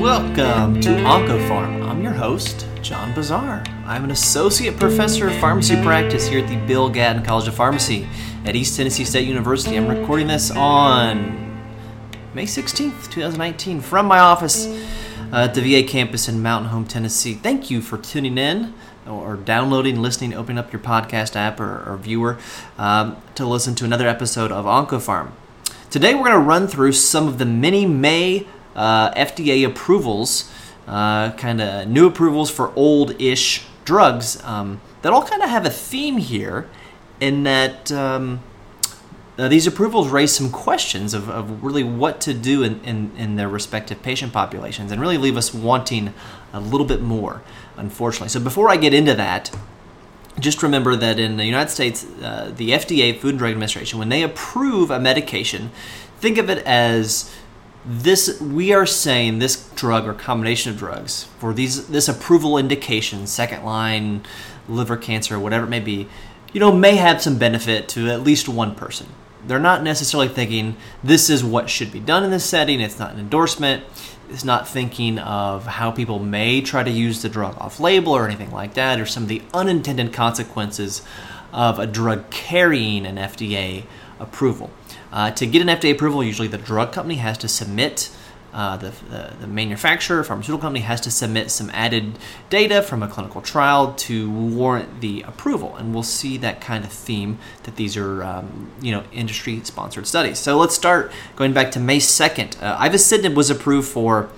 Welcome to OncoPharm. I'm your host, John Bossaer. I'm an associate professor of pharmacy practice here at the Bill Gatton College of Pharmacy at East Tennessee State University. I'm recording this on May 16th, 2019, from my office uh, at the VA campus in Mountain Home, Tennessee. Thank you for tuning in or downloading, listening, opening up your podcast app or, or viewer um, to listen to another episode of OncoPharm. Today, we're going to run through some of the many May uh, FDA approvals, uh, kind of new approvals for old ish drugs um, that all kind of have a theme here in that. Um, uh, these approvals raise some questions of, of really what to do in, in, in, their respective patient populations and really leave us wanting a little bit more, unfortunately. So, before I get into that, just remember that in the United States, uh, the FDA, Food and Drug Administration, when they approve a medication, think of it as this we are saying this drug or combination of drugs for these this approval indication second line liver cancer whatever it may be you know may have some benefit to at least one person. They're not necessarily thinking this is what should be done in this setting. It's not an endorsement. It's not thinking of how people may try to use the drug off label or anything like that or some of the unintended consequences of a drug carrying an FDA approval uh, to get an FDA approval, usually the drug company has to submit, uh, the, the, the, manufacturer, pharmaceutical company has to submit some added data from a clinical trial to warrant the approval. And we'll see that kind of theme that these are, um, you know, industry sponsored studies. So let's start going back to May 2nd. Uh, ivosidenib was approved for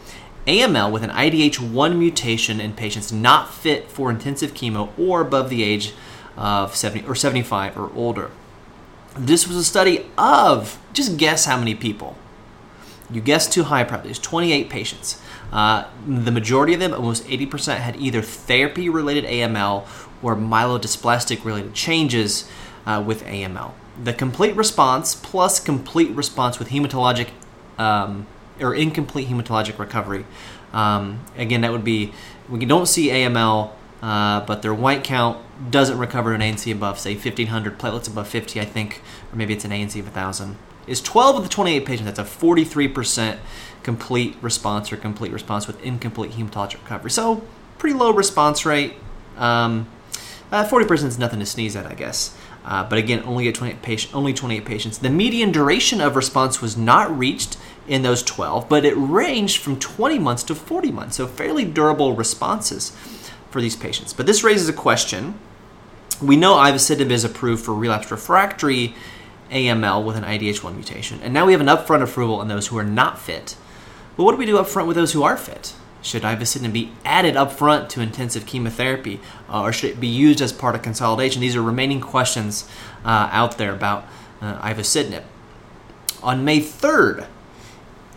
AML with an IDH1 mutation in patients not fit for intensive chemo or above the age of 70 or 75 or older. This was a study of, just guess how many people. You guessed too high probably. There's 28 patients. Uh, the majority of them, almost 80%, had either therapy related AML or myelodysplastic related changes uh, with AML. The complete response plus complete response with hematologic um, or incomplete hematologic recovery. Um, again, that would be we don't see AML uh, but their white count doesn't recover an ANC above, say, 1500 platelets above 50, I think, or maybe it's an ANC of 1000. Is 12 of the 28 patients. That's a 43% complete response or complete response with incomplete hematologic recovery. So, pretty low response rate. Um, uh, 40% is nothing to sneeze at, I guess. Uh, but again, only, 28 patient, only 28 patients. The median duration of response was not reached in those 12, but it ranged from 20 months to 40 months, so fairly durable responses for these patients. But this raises a question. We know ivosidenib is approved for relapsed refractory AML with an IDH1 mutation, and now we have an upfront approval on those who are not fit. But what do we do upfront with those who are fit? Should ivosidenib be added upfront to intensive chemotherapy, uh, or should it be used as part of consolidation? These are remaining questions uh, out there about uh. On May 3rd,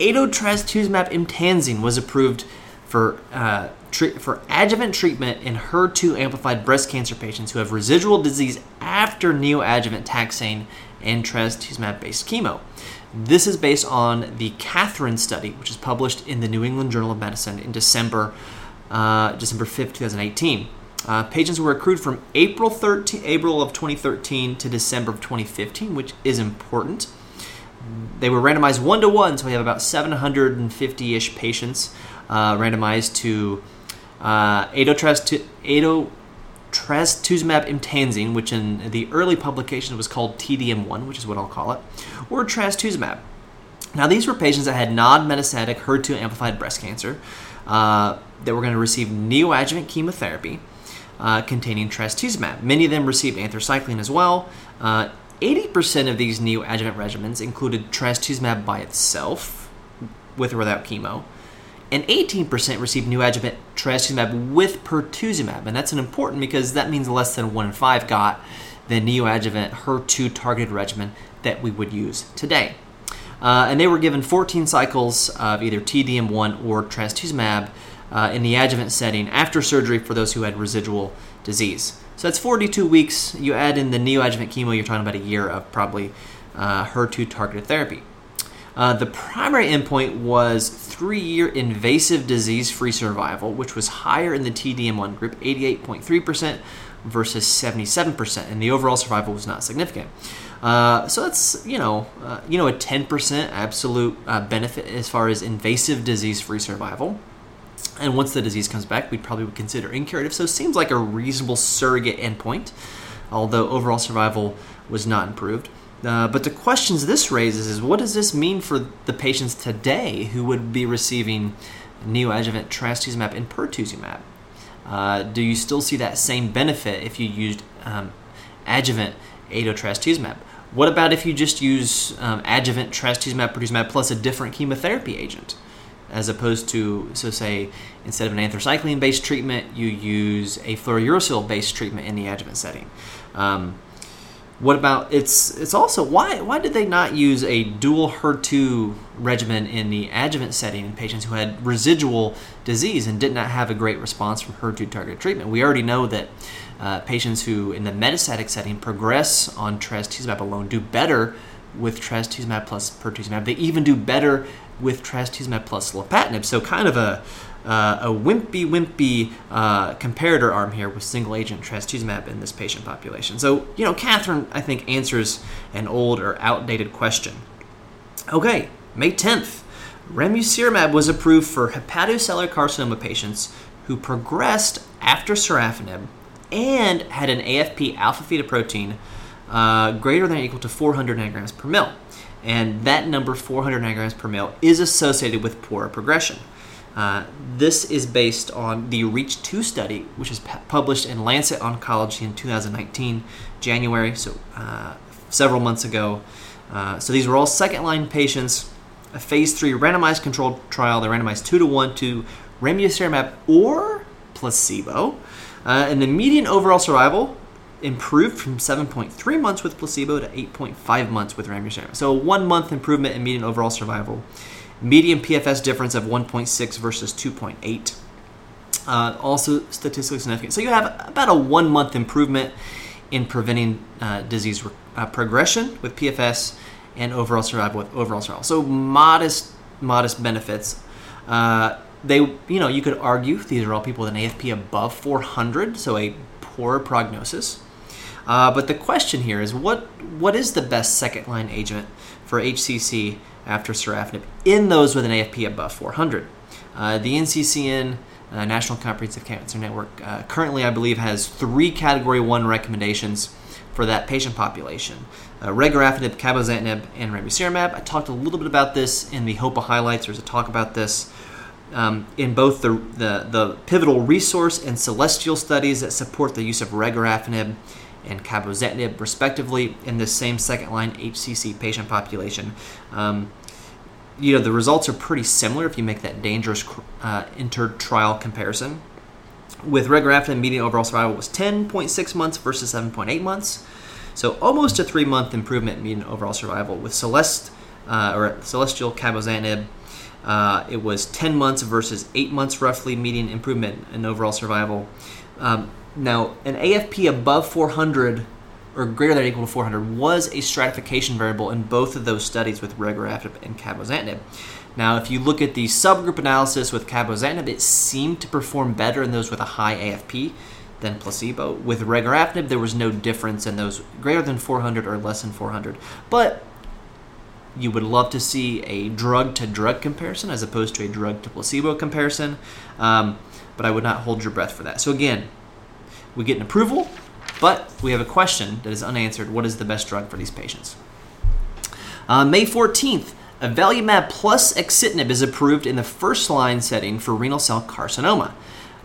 adotrastuzumab emtansine was approved for uh, for adjuvant treatment in HER2 amplified breast cancer patients who have residual disease after neoadjuvant taxane and trastuzumab based chemo. This is based on the KATHERINE study, which is published in the New England Journal of Medicine in December, uh, December 5th, 2018. Uh, patients were accrued from April 13, April of 2013 to December of 2015, which is important. They were randomized one to one, so we have about 750 ish patients uh, randomized to uh, adotrastuzumab emtansine, which in the early publication was called TDM1, which is what I'll call it, or trastuzumab. Now, these were patients that had non metastatic HER2 amplified breast cancer uh, that were going to receive neoadjuvant chemotherapy uh, containing trastuzumab. Many of them received anthracycline as well. Uh, 80% of these neoadjuvant regimens included trastuzumab by itself, with or without chemo and 18% received neoadjuvant trastuzumab with pertuzumab. And that's an important because that means less than 1 in 5 got the neoadjuvant HER2 targeted regimen that we would use today. Uh, and they were given 14 cycles of either TDM1 or trastuzumab uh, in the adjuvant setting after surgery for those who had residual disease. So that's 42 weeks. You add in the neoadjuvant chemo, you're talking about a year of probably uh, HER2 targeted therapy. Uh, the primary endpoint was three year invasive disease free survival, which was higher in the TDM1 group, 88.3% versus 77%, and the overall survival was not significant. Uh, so that's you know uh, you know a 10% absolute uh, benefit as far as invasive disease free survival. And once the disease comes back, we probably would consider incurative. So it seems like a reasonable surrogate endpoint, although overall survival was not improved. Uh, but the questions this raises is what does this mean for the patients today who would be receiving neoadjuvant trastuzumab and pertuzumab? Uh, do you still see that same benefit if you used um, adjuvant adotrastuzumab? What about if you just use um, adjuvant trastuzumab, pertuzumab plus a different chemotherapy agent? As opposed to, so say, instead of an anthracycline based treatment, you use a fluorouracil based treatment in the adjuvant setting. Um, what about it's it's also why why did they not use a dual HER2 regimen in the adjuvant setting in patients who had residual disease and did not have a great response from HER2 targeted treatment? We already know that uh, patients who in the metastatic setting progress on trastuzumab alone do better with trastuzumab plus pertuzumab. They even do better with trastuzumab plus lapatinib. So kind of a uh, a wimpy, wimpy uh, comparator arm here with single agent trastuzumab in this patient population. So, you know, KATHERINE, I think, answers an old or outdated question. Okay, May 10th, ramucirumab was approved for hepatocellular carcinoma patients who progressed after sorafenib and had an AFP alpha fetoprotein uh, greater than or equal to 400 nanograms per mil. And that number, 400 nanograms per mil, is associated with poorer progression. Uh, this is based on the REACH 2 study, which was published in Lancet Oncology in 2019, January, so uh, several months ago. Uh, so these were all second line patients, a phase 3 randomized controlled trial. They randomized 2 to 1 to ramucirumab or placebo. Uh, and the median overall survival improved from 7.3 months with placebo to 8.5 months with ramucirumab. So a one month improvement in median overall survival median PFS difference of 1.6 versus 2.8. Uh, also statistically significant. So you have about a one month improvement in preventing uh, disease uh, progression with PFS and overall survival with overall survival. So modest, modest benefits. Uh, they, you know, you could argue these are all people with an AFP above 400, so a poor prognosis. Uh, but the question here is, what what is the best second line agent for HCC after sorafenib in those with an AFP above 400. Uh, the NCCN uh, National Comprehensive Cancer Network uh, currently, I believe, has three Category 1 recommendations for that patient population. Uh, regorafenib, cabozantinib, and ramucirumab. I talked a little bit about this in the HOPA highlights. There's a talk about this um, in both the, the, the, pivotal RESORCE and celestial studies that support the use of regorafenib and cabozantinib, respectively, in the same second line HCC patient population. Um, you know, the results are pretty similar if you make that dangerous uh, inter-trial comparison. With regorafenib, median overall survival was 10.6 months versus 7.8 months. So almost a three-month improvement in median overall survival. With Celeste uh, or Celestial cabozantinib, uh, it was 10 months versus 8 months roughly median improvement in overall survival. Um, now, an AFP above 400 or greater than or equal to 400 was a stratification variable in both of those studies with regorafenib and cabozantinib. Now, if you look at the subgroup analysis with cabozantinib, it seemed to perform better in those with a high AFP than placebo. With regorafenib, there was no difference in those greater than 400 or less than 400. But you would love to see a drug to drug comparison as opposed to a drug to placebo comparison. Um, but I would not hold your breath for that. So, again, we get an approval, but we have a question that is unanswered. What is the best drug for these patients? Uh, May 14th, avelumab plus axitinib is approved in the first line setting for renal cell carcinoma.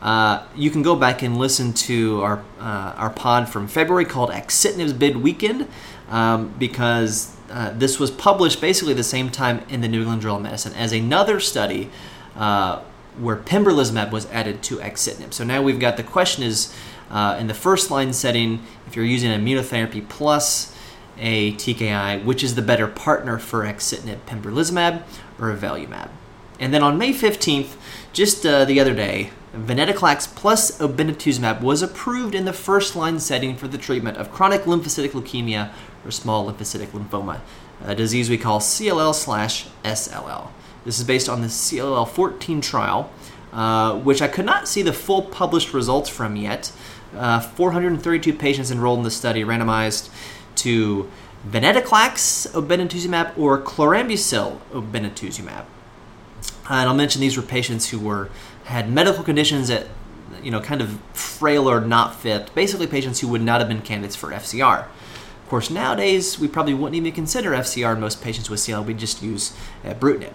Uh, you can go back and listen to our uh, our pod from February called Axitinib's Bid Weekend um, because uh, this was published basically the same time in the New England Journal of Medicine as another study uh, where pembrolizumab was added to axitinib. So now we've got the question is uh, in the first line setting, if you're using immunotherapy plus a TKI, which is the better partner for axitinib, pembrolizumab or avelumab? And then on May 15th, just uh, the other day, venetoclax plus obinutuzumab was approved in the first line setting for the treatment of chronic lymphocytic leukemia or small lymphocytic lymphoma, a disease we call CLL slash SLL. This is based on the CLL 14 trial, uh, which I could not see the full published results from yet, uh, 432 patients enrolled in the study randomized to venetoclax obinutuzumab or chlorambucil obinutuzumab. And I'll mention these were patients who were had medical conditions that you know kind of frail or not fit, basically patients who would not have been candidates for FCR. Of course, nowadays we probably wouldn't even consider FCR in most patients with CLL. We just use uh, ibrutinib.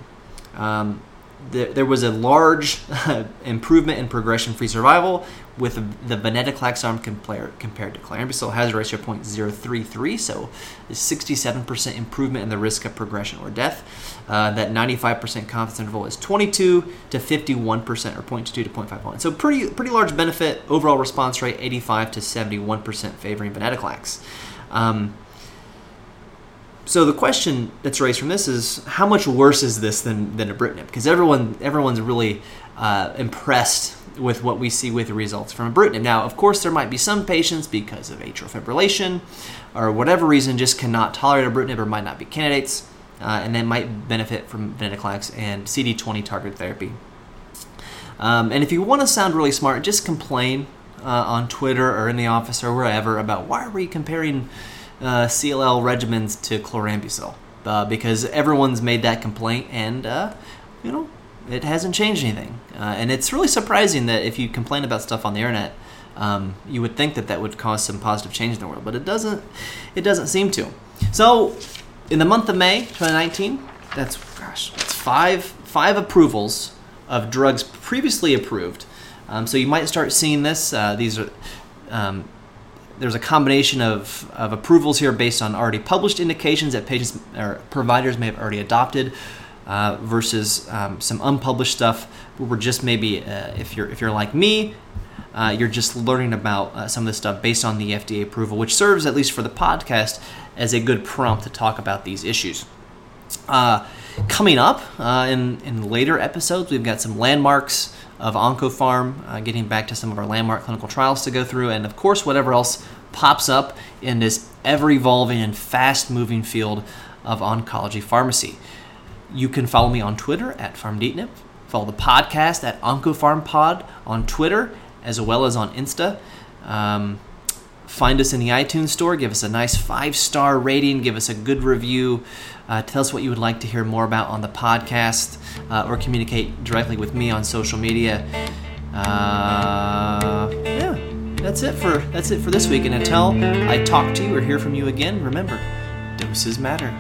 Um, the, there was a large improvement in progression-free survival with the, venetoclax arm compared, compared to chlorambucil hazard ratio of 0.033, so a 67% improvement in the risk of progression or death. Uh, that 95% confidence interval is 22 to 51%, or 0.22 to 0.51. So pretty pretty large benefit. Overall response rate 85 to 71% favoring venetoclax. Um, so the question that's raised from this is how much worse is this than than ibrutinib? Because everyone everyone's really uh, impressed with what we see with the results from a ibrutinib. Now, of course, there might be some patients because of atrial fibrillation or whatever reason just cannot tolerate a ibrutinib or might not be candidates, uh, and then might benefit from venetoclax and CD20 targeted therapy. Um, and if you want to sound really smart, just complain uh, on Twitter or in the office or wherever about why are we comparing uh, CLL regimens to chlorambucil uh, because everyone's made that complaint and uh, you know it hasn't changed anything. Uh, and it's really surprising that if you complain about stuff on the internet, um, you would think that that would cause some positive change in the world, but it doesn't. It doesn't seem to. So, in the month of May 2019, that's gosh, that's five five approvals of drugs previously approved. Um, so you might start seeing this. Uh, these are um, there's a combination of, of approvals here based on already published indications that patients or providers may have already adopted uh, versus um, some unpublished stuff. Where we're just maybe uh, if you're if you're like me uh, you're just learning about uh, some of this stuff based on the FDA approval which serves at least for the podcast as a good prompt to talk about these issues. Uh, coming up uh, in, in later episodes we've got some landmarks of OncoPharm, uh, getting back to some of our landmark clinical trials to go through, and of course, whatever else pops up in this ever evolving and fast moving field of oncology pharmacy. You can follow me on Twitter at PharmDeepNip, follow the podcast at OncoPharmPod on Twitter, as well as on Insta. Um, find us in the iTunes store, give us a nice five star rating, give us a good review, uh, tell us what you would like to hear more about on the podcast, uh, or communicate directly with me on social media. Uh, yeah, that's it for that's it for this week. And until I talk to you or hear from you again, remember, doses matter.